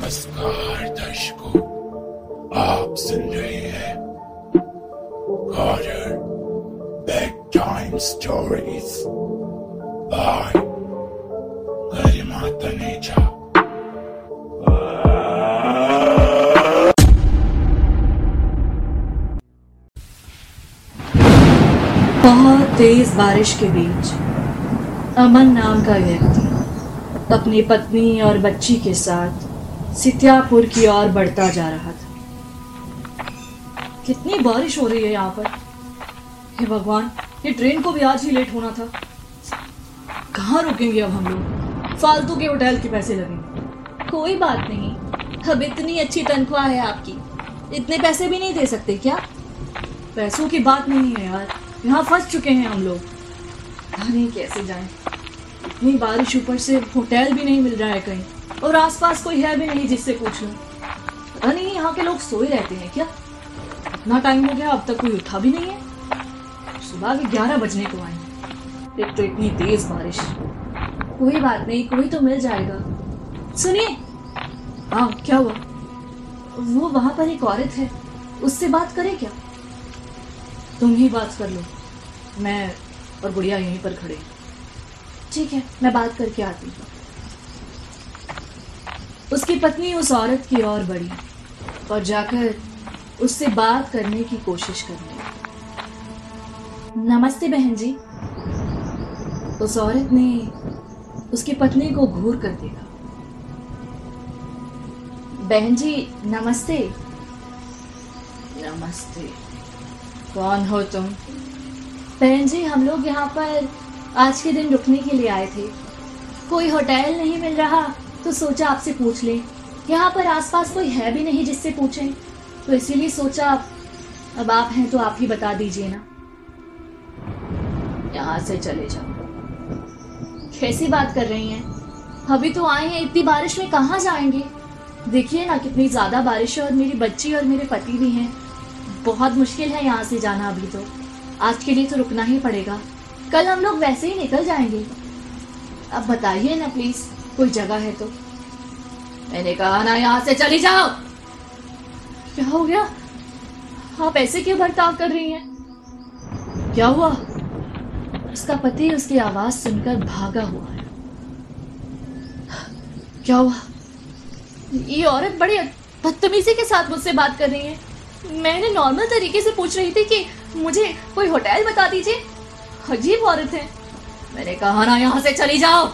नमस्कार दर्शकों, आप सुन रहे हैं horror bedtime stories by Garima Taneja बहुत तेज बारिश के बीच, अमन नाम का व्यक्ति, अपनी पत्नी और बच्ची के साथ सित्यापुर की ओर बढ़ता जा रहा था। कितनी बारिश हो रही है यहाँ पर। हे भगवान, ये ट्रेन को भी आज ही लेट होना था। कहाँ रुकेंगे अब हम लोग? फालतू के होटल के पैसे लगेंगे। कोई बात नहीं, अब इतनी अच्छी तनख्वाह है आपकी। इतने पैसे भी नहीं दे सकते क्या? पैसों की बात नहीं है यार, यहाँ फंस चुके हैं हम लोग। नहीं कैसे जाएँ। इतनी बारिश ऊपर से होटल भी नहीं मिल रहा है कहीं। और आसपास कोई है भी नहीं जिससे पूछ। पता नहीं यहाँ के लोग सोए रहते हैं क्या? इतना टाइम हो गया, अब तक कोई उठा भी नहीं है। सुबह के ग्यारह बजने को आए। एक तो इतनी तेज बारिश। कोई बात नहीं, कोई तो मिल जाएगा। सुनिए। हाँ क्या हुआ? वो वहाँ पर एक औरत है। उससे बात करें क्या? तुम ही बात कर लो। मैं और बुढ़िया यहीं पर खड़े ठीक है, मैं बात करके आती हूँ। उसकी पत्नी उस औरत की ओर बढ़ी और जाकर उससे बात करने की कोशिश करने। नमस्ते बहन जी। उस औरत ने उसकी पत्नी को घूर कर देखा। बहन जी नमस्ते। नमस्ते। कौन हो तुम? बहन जी हम लोग यहाँ पर आज के दिन रुकने के लिए आए थे। कोई होटल नहीं मिल रहा। तो सोचा आपसे पूछ लें। यहाँ पर आसपास कोई है भी नहीं जिससे पूछें। तो इसीलिए सोचा आप अब आप हैं तो आप ही बता दीजिए ना। यहाँ से चले जाओ। कैसी बात कर रही हैं? अभी तो आए हैं, इतनी बारिश में कहाँ जाएँगे? देखिए ना, कितनी ज़्यादा बारिश है और मेरी बच्ची और मेरे पति भी हैं। बहुत मुश्किल है यहाँ से जाना अभी तो। आज के लिए तो रुकना ही पड़ेगा। कल हम लोग वैसे ही निकल जाएँगे। अब बताइए ना प्लीज़ कोई जगह है तो। मैंने कहा, ना यहाँ से चली जाओ। क्या हो गया? आप ऐसे क्यों बर्ताव कर रही हैं? क्या हुआ? उसका पति उसकी आवाज़ सुनकर भागा हुआ है। क्या हुआ? ये औरत बड़ी बदतमीजी के साथ मुझसे बात कर रही है। मैंने नॉर्मल तरीके से पूछ रही थी कि मुझे कोई होटल बता दीजिए। अजीब औरत है। मैंने कहा, ना यहाँ से चली जाओ।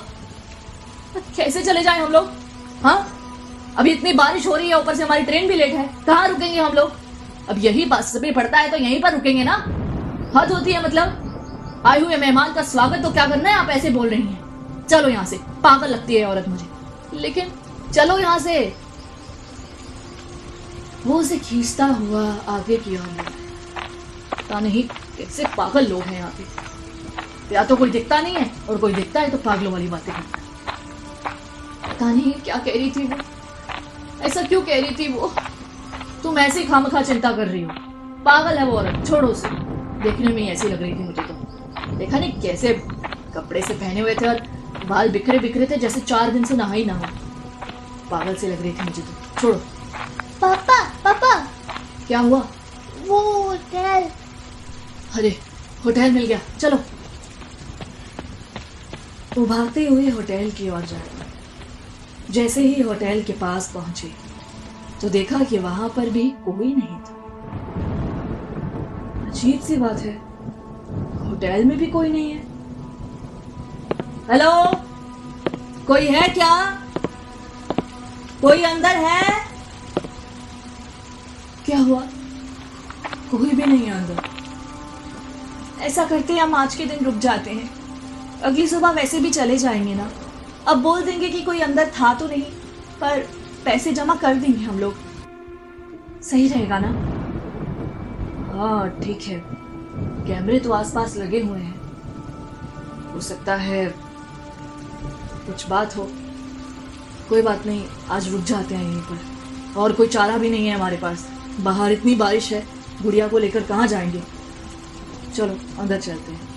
कैसे चले जाएँ हम लोग? हाँ? अभी इतनी बारिश हो रही है, ऊपर से हमारी ट्रेन भी लेट है। कहाँ रुकेंगे हम लोग? अब यही बस में पड़ता है तो यहीं पर रुकेंगे ना? हद होती है मतलब। आए हुए मेहमान का स्वागत तो क्या करना है, आप ऐसे बोल रही हैं। चलो यहाँ से। पागल लगती है औरत मुझे। लेकिन चलो यहाँ से। वो उसे खींचता हुआ आगे की ओर पता नहीं कैसे पागल लोग हैं यहाँ पे। या तो कोई दिखता नहीं है और कोई दिखता है तो पागलों वाली बातें करता है। पता नहीं क्या कह रही थी वो। ऐसा क्यों कह रही थी वो? तुम ऐसे ही खामखा चिंता कर रही हो। पागल है वो औरत छोड़ो उसे। देखने में ऐसी लग रही थी मुझे तो। देखा नहीं कैसे कपड़े से पहने हुए थे और बाल बिखरे बिखरे थे जैसे चार दिन से नहा ही ना हो। पागल से लग रही थी मुझे तो। छोड़ो। पापा पापा। क्या हुआ? वो होटल। अरे होटल मिल गया। चलो। वो भागते हुए होटल की ओर जा रहे। जैसे ही होटल के पास पहुँचे तो देखा कि वहाँ पर भी कोई नहीं था। अजीब सी बात है, होटल में भी कोई नहीं है। हेलो? कोई है क्या? कोई अंदर है? क्या हुआ? कोई भी नहीं है अंदर। ऐसा करते हम आज के दिन रुक जाते हैं। अगली सुबह वैसे भी चले जाएँगे ना? अब बोल देंगे कि कोई अंदर था तो नहीं, पर पैसे जमा कर देंगे हम लोग। सही रहेगा ना? हाँ ठीक है। कैमरे तो आसपास लगे हुए हैं। हो सकता है कुछ बात हो। कोई बात नहीं, आज रुक जाते हैं यहीं पर। और कोई चारा भी नहीं है हमारे पास। बाहर इतनी बारिश है, गुड़िया को लेकर कहाँ जाएँगे? चलो, अंदर चलते हैं।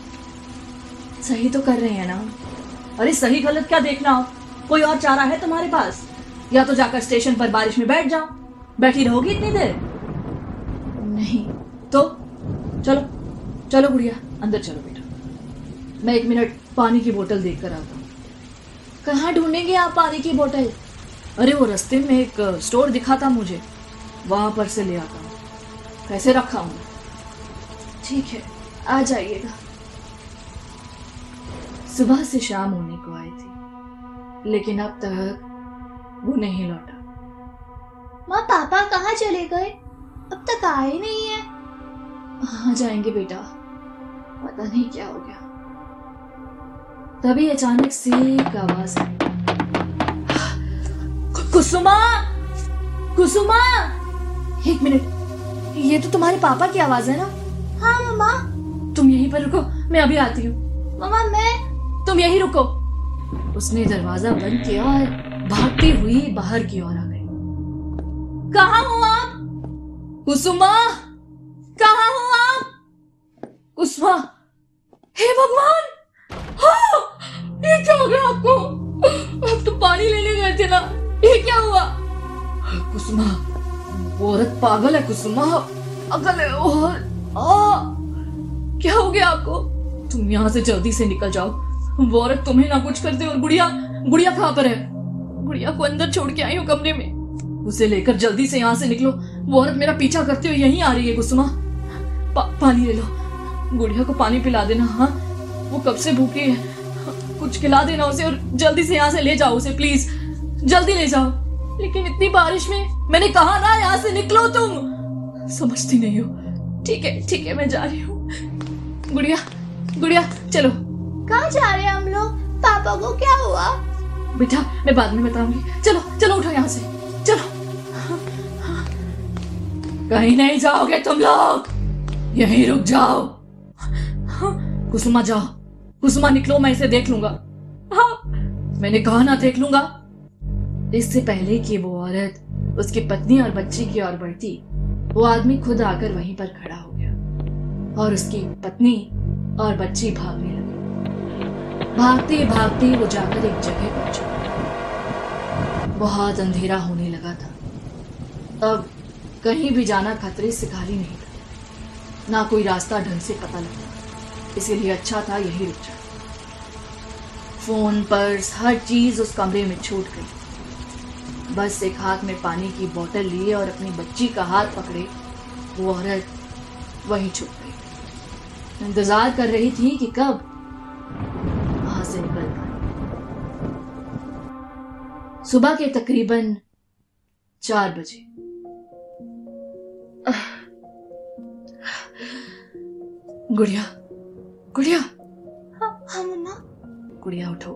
सही तो कर रहे हैं ना? अरे सही गलत क्या देखना हो? कोई और चारा है तुम्हारे पास? या तो जाकर स्टेशन पर बारिश में बैठ जाओ। बैठी रहोगी इतनी देर? नहीं। तो? चलो। चलो गुड़िया अंदर चलो बेटा। मैं एक मिनट पानी की बोतल देख कर आता हूँ। कहाँ ढूंढेंगे आप पानी की बोतल? अरे वो रास्ते में एक स्टोर दिखा था मुझे। वहाँ पर से ले आता हूँ। कैसे रखा हूँ। ठीक है आ जाइएगा। सुबह से शाम होने को आई थी लेकिन अब तक वो नहीं लौटा। माँ पापा कहाँ चले गए? अब तक आए नहीं है। आ जाएँगे बेटा? पता नहीं क्या हो गया। तभी अचानक से एक आवाज़ आई। कुसुमा! कुसुमा! एक मिनट ये तो तुम्हारे पापा की आवाज़ है ना? हाँ मम्मा। तुम यहीं पर रुको मैं अभी आती हूँ। मम्मा मैं तुम यही रुको। उसने दरवाज़ा बंद किया और भागती हुई बाहर की ओर आ गई। कहा हो आप? कुसुमा? कहा हो आप? कुसुमा? हे भगवान! ये क्या हो गया आपको? आप तो पानी लेने गए थे ना। ये क्या हुआ? कुसुमा वो औरत पागल है कुसुमा। अगल है और आ, क्या हो गया आपको? तुम यहाँ से जल्दी से निकल जाओ। वो औरत तुम्हें ना कुछ कर दे और गुड़िया गुड़िया कहाँ पर है? गुड़िया को अंदर छोड़ के आई हूँ कमरे में। उसे लेकर जल्दी से यहाँ से निकलो। वो औरत मेरा पीछा करते हुए यहीं आ रही है कुसुमा। पा, पानी ले लो। गुड़िया को पानी पिला देना हाँ। वो कब से भूखी है? कुछ खिला देना उसे और जल्दी से यहाँ से ले जाओ उसे प्लीज़ जल्दी ले जाओ। लेकिन इतनी बारिश में मैंने कहा ना यहाँ से निकलो तुम। समझती नहीं हो। ठीक है ठीक है मैं जा रही हूँ। गुड़िया गुड़िया चलो। कहाँ जा रहे हैं हम लोग? पापा को क्या हुआ? बेटा, मैं बाद में बताऊँगी। चलो चलो उठो यहाँ से। चलो। कहीं नहीं जाओगे तुम लोग। यहीं रुक जाओ। कुसुमा जाओ। कुसुमा निकलो, मैं इसे देख लूँगा। मैंने कहा ना देख लूँगा। इससे पहले कि वो औरत उसकी पत्नी और बच्ची की ओर बढ़ती, वो आदमी खुद आकर वहीं पर खड़ा हो गया। और उसकी पत्नी और बच्ची भागने लगी भागते भागते वो जाकर एक जगह पहुँचा। बहुत अंधेरा होने लगा था। अब कहीं भी जाना खतरे से खाली नहीं था। ना कोई रास्ता ढंग से पता लगता इसीलिए अच्छा था यही रुक जाए फ़ोन, पर्स, हर चीज़ उस कमरे में छूट गई। बस एक हाथ में पानी की बोतल लिए और अपनी बच्ची का हाथ पकड़े। वो औरत वहीं छुप गई। इंतज़ार कर रही थी कि कब सुबह के तकरीबन चार बजे। गुड़िया गुड़िया। हाँ हाँ मम्मा। गुड़िया उठो।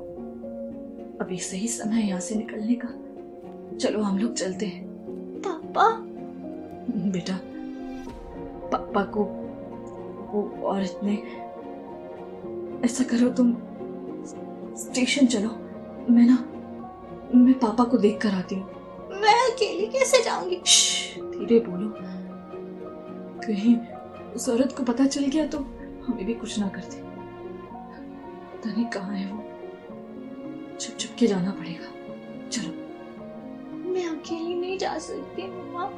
अभी सही समय है यहाँ से निकलने का। चलो हम लोग चलते हैं। पापा। बेटा पापा को वो औरत ने ऐसा करो तुम स्टेशन चलो। मैं ना मैं पापा को देख कर आती हूँ। मैं अकेली कैसे जाऊँगी? धीरे बोलो। कहीं उस औरत को पता चल गया तो हमें भी कुछ ना कर दे। पता नहीं कहाँ है वो? छुप छुप के जाना पड़ेगा। चलो। मैं अकेली नहीं जा सकती मम्मा।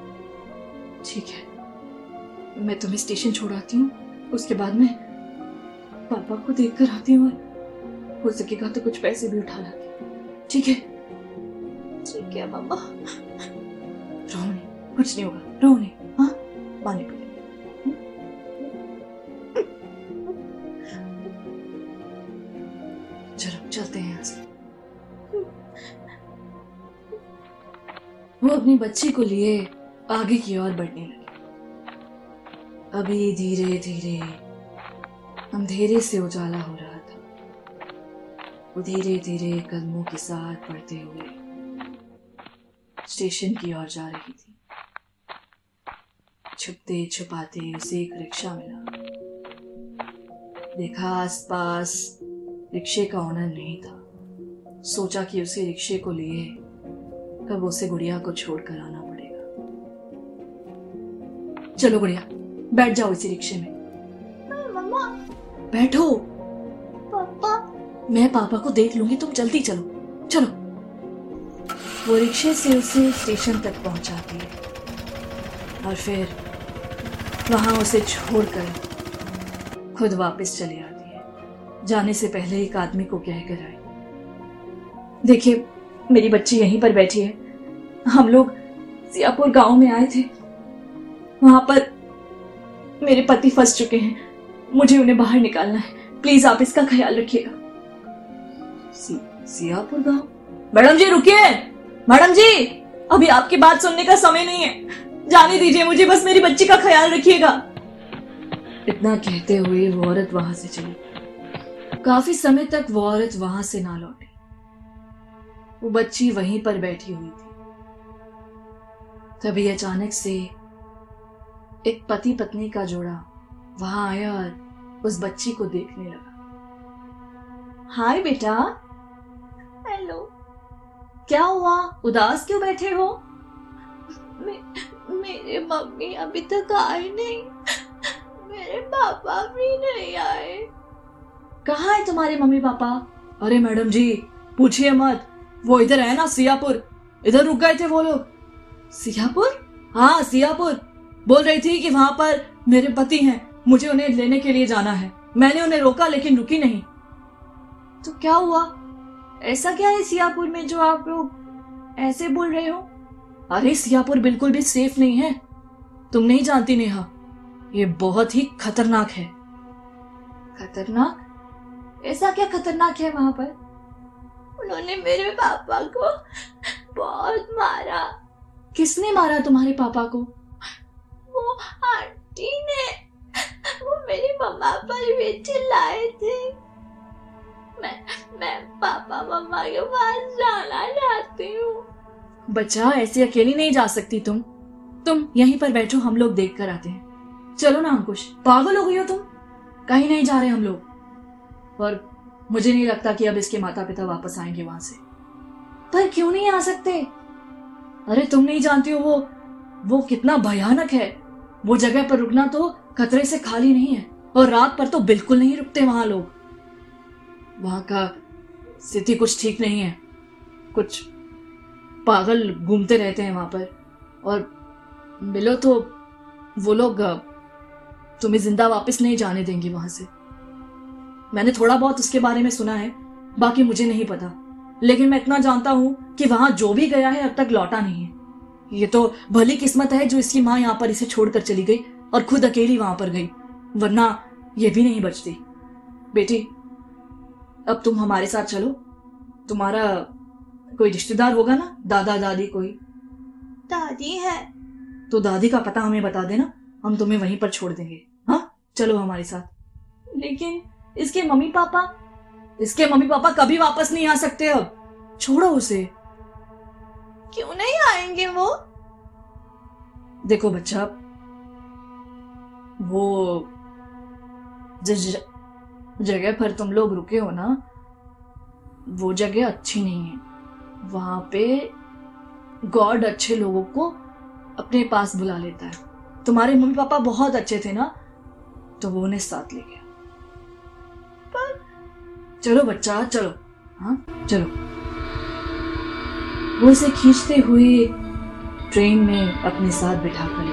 ठीक है। मैं तुम्हें स्टेशन छोड़ाती हूँ। उसके बाद में पापा को देख कर आती हूँ हो सकेगा तो कुछ पैसे भी उठा लाती हूँ। ठीक है? ठीक है, मम्मा। रो नहीं कुछ नहीं होगा रो नहीं हाँ? पानी पी चलो, चलते हैं यहाँ से। वो अपनी बच्ची को लिए आगे की ओर बढ़ने लगी। अभी धीरे धीरे अंधेरे से उजाला हो रहा था। वो धीरे धीरे कदमों के साथ बढ़ते हुए स्टेशन की ओर जा रही थी। छुपते छुपाते उसे एक रिक्शा मिला। देखा आसपास रिक्शे का ऑनर नहीं था। सोचा कि उसे रिक्शे को लिए कब उसे गुड़िया को छोड़कर आना पड़ेगा। चलो गुड़िया बैठ जाओ इसी रिक्शे में। मम्मा। बैठो। पापा। मैं पापा को देख लूँगी तुम जल्दी चलो। चलो। वो रिक्शे से उसे स्टेशन तक पहुंचाती है। और फिर वहाँ उसे छोड़कर खुद वापस चली आती है। जाने से पहले एक आदमी को कहकर आई देखिए, मेरी बच्ची यहीं पर बैठी है। हम लोग सियापुर गाँव में आए थे। वहाँ पर मेरे पति फंस चुके हैं। मुझे उन्हें बाहर निकालना है। प्लीज़ आप इसका ख्याल रखिएगा। सियापुर गाँव? मैडम जी, रुकिए! मैडम जी अभी आपकी बात सुनने का समय नहीं है। जाने दीजिए मुझे बस मेरी बच्ची का ख्याल रखिएगा। इतना कहते हुए वो औरत वहाँ से चली। काफ़ी समय तक वो औरत वहाँ से ना लौटी। वो बच्ची वहीं पर बैठी हुई थी। तभी अचानक से एक पति पत्नी का जोड़ा वहाँ आया और उस बच्ची को देखने लगा। हाय बेटा। हेलो। क्या हुआ? उदास क्यों बैठे हो? मे, मेरे मम्मी अभी तक आए नहीं। मेरे पापा भी नहीं आए। कहा है तुम्हारे मम्मी पापा? अरे मैडम जी पूछिए मत। वो इधर है ना सियापुर। इधर रुक गए थे वो लोग। सियापुर? हाँ सियापुर। बोल रही थी कि वहाँ पर मेरे पति हैं। मुझे उन्हें लेने के लिए जाना है। मैंने उन्हें रोका लेकिन रुकी नहीं। तो क्या हुआ? ऐसा क्या है सियापुर में जो आप लोग ऐसे बोल रहे हो? अरे, सियापुर बिल्कुल भी सेफ़ नहीं है। तुम नहीं जानती नेहा, ये बहुत ही खतरनाक है। खतरनाक? ऐसा क्या खतरनाक है वहाँ पर? उन्होंने मेरे पापा को बहुत मारा। किसने मारा तुम्हारे पापा को? वो आंटी ने। वो मेरी मम्मा पर भी चिल्लाए थे। मैं मैं पापा, मम्मा के पास जाना चाहती हूँ। बच्चा, ऐसे अकेली नहीं जा सकती तुम। तुम यहीं पर बैठो, हम लोग देख कर आते हैं। चलो ना अंकुश, पागल हो गई हो तुम? कहीं नहीं जा रहे हम लोग। और मुझे नहीं लगता कि अब इसके माता पिता वापस आएँगे वहाँ से। पर क्यों नहीं आ सकते? अरे, तुम नहीं जानती हो वो वो कितना भयानक है। वो जगह पर रुकना तो खतरे से खाली नहीं है। और रात पर तो बिल्कुल नहीं रुकते वहाँ लोग। वहाँ का स्थिति कुछ ठीक नहीं है। कुछ पागल घूमते रहते हैं वहाँ पर। और मिलो तो वो लोग तुम्हें ज़िंदा वापस नहीं जाने देंगे वहाँ से। मैंने थोड़ा बहुत उसके बारे में सुना है, बाकी मुझे नहीं पता। लेकिन मैं इतना जानता हूँ कि वहाँ जो भी गया है अब तक लौटा नहीं है। ये तो भली किस्मत है जो इसकी माँ यहाँ पर इसे छोड़कर चली गई और खुद अकेली वहाँ पर गई, वरना ये भी नहीं बचती। बेटी अब तुम हमारे साथ चलो। तुम्हारा कोई रिश्तेदार होगा ना? दादा दादी कोई। दादी है। तो दादी का पता हमें बता देना। हम तुम्हें वहीं पर छोड़ देंगे। हाँ? चलो हमारे साथ। लेकिन इसके मम्मी पापा? इसके मम्मी पापा कभी वापस नहीं आ सकते अब। छोड़ो उसे। क्यों नहीं आएँगे वो? देखो बच्चा वो जिस जगह पर तुम लोग रुके हो ना, वो जगह अच्छी नहीं है। वहाँ पे गॉड अच्छे लोगों को अपने पास बुला लेता है। तुम्हारे मम्मी पापा बहुत अच्छे थे ना तो वो उन्हें साथ ले गया। पर चलो बच्चा, चलो हाँ चलो। वो इसे खींचते हुए ट्रेन में अपने साथ बिठा कर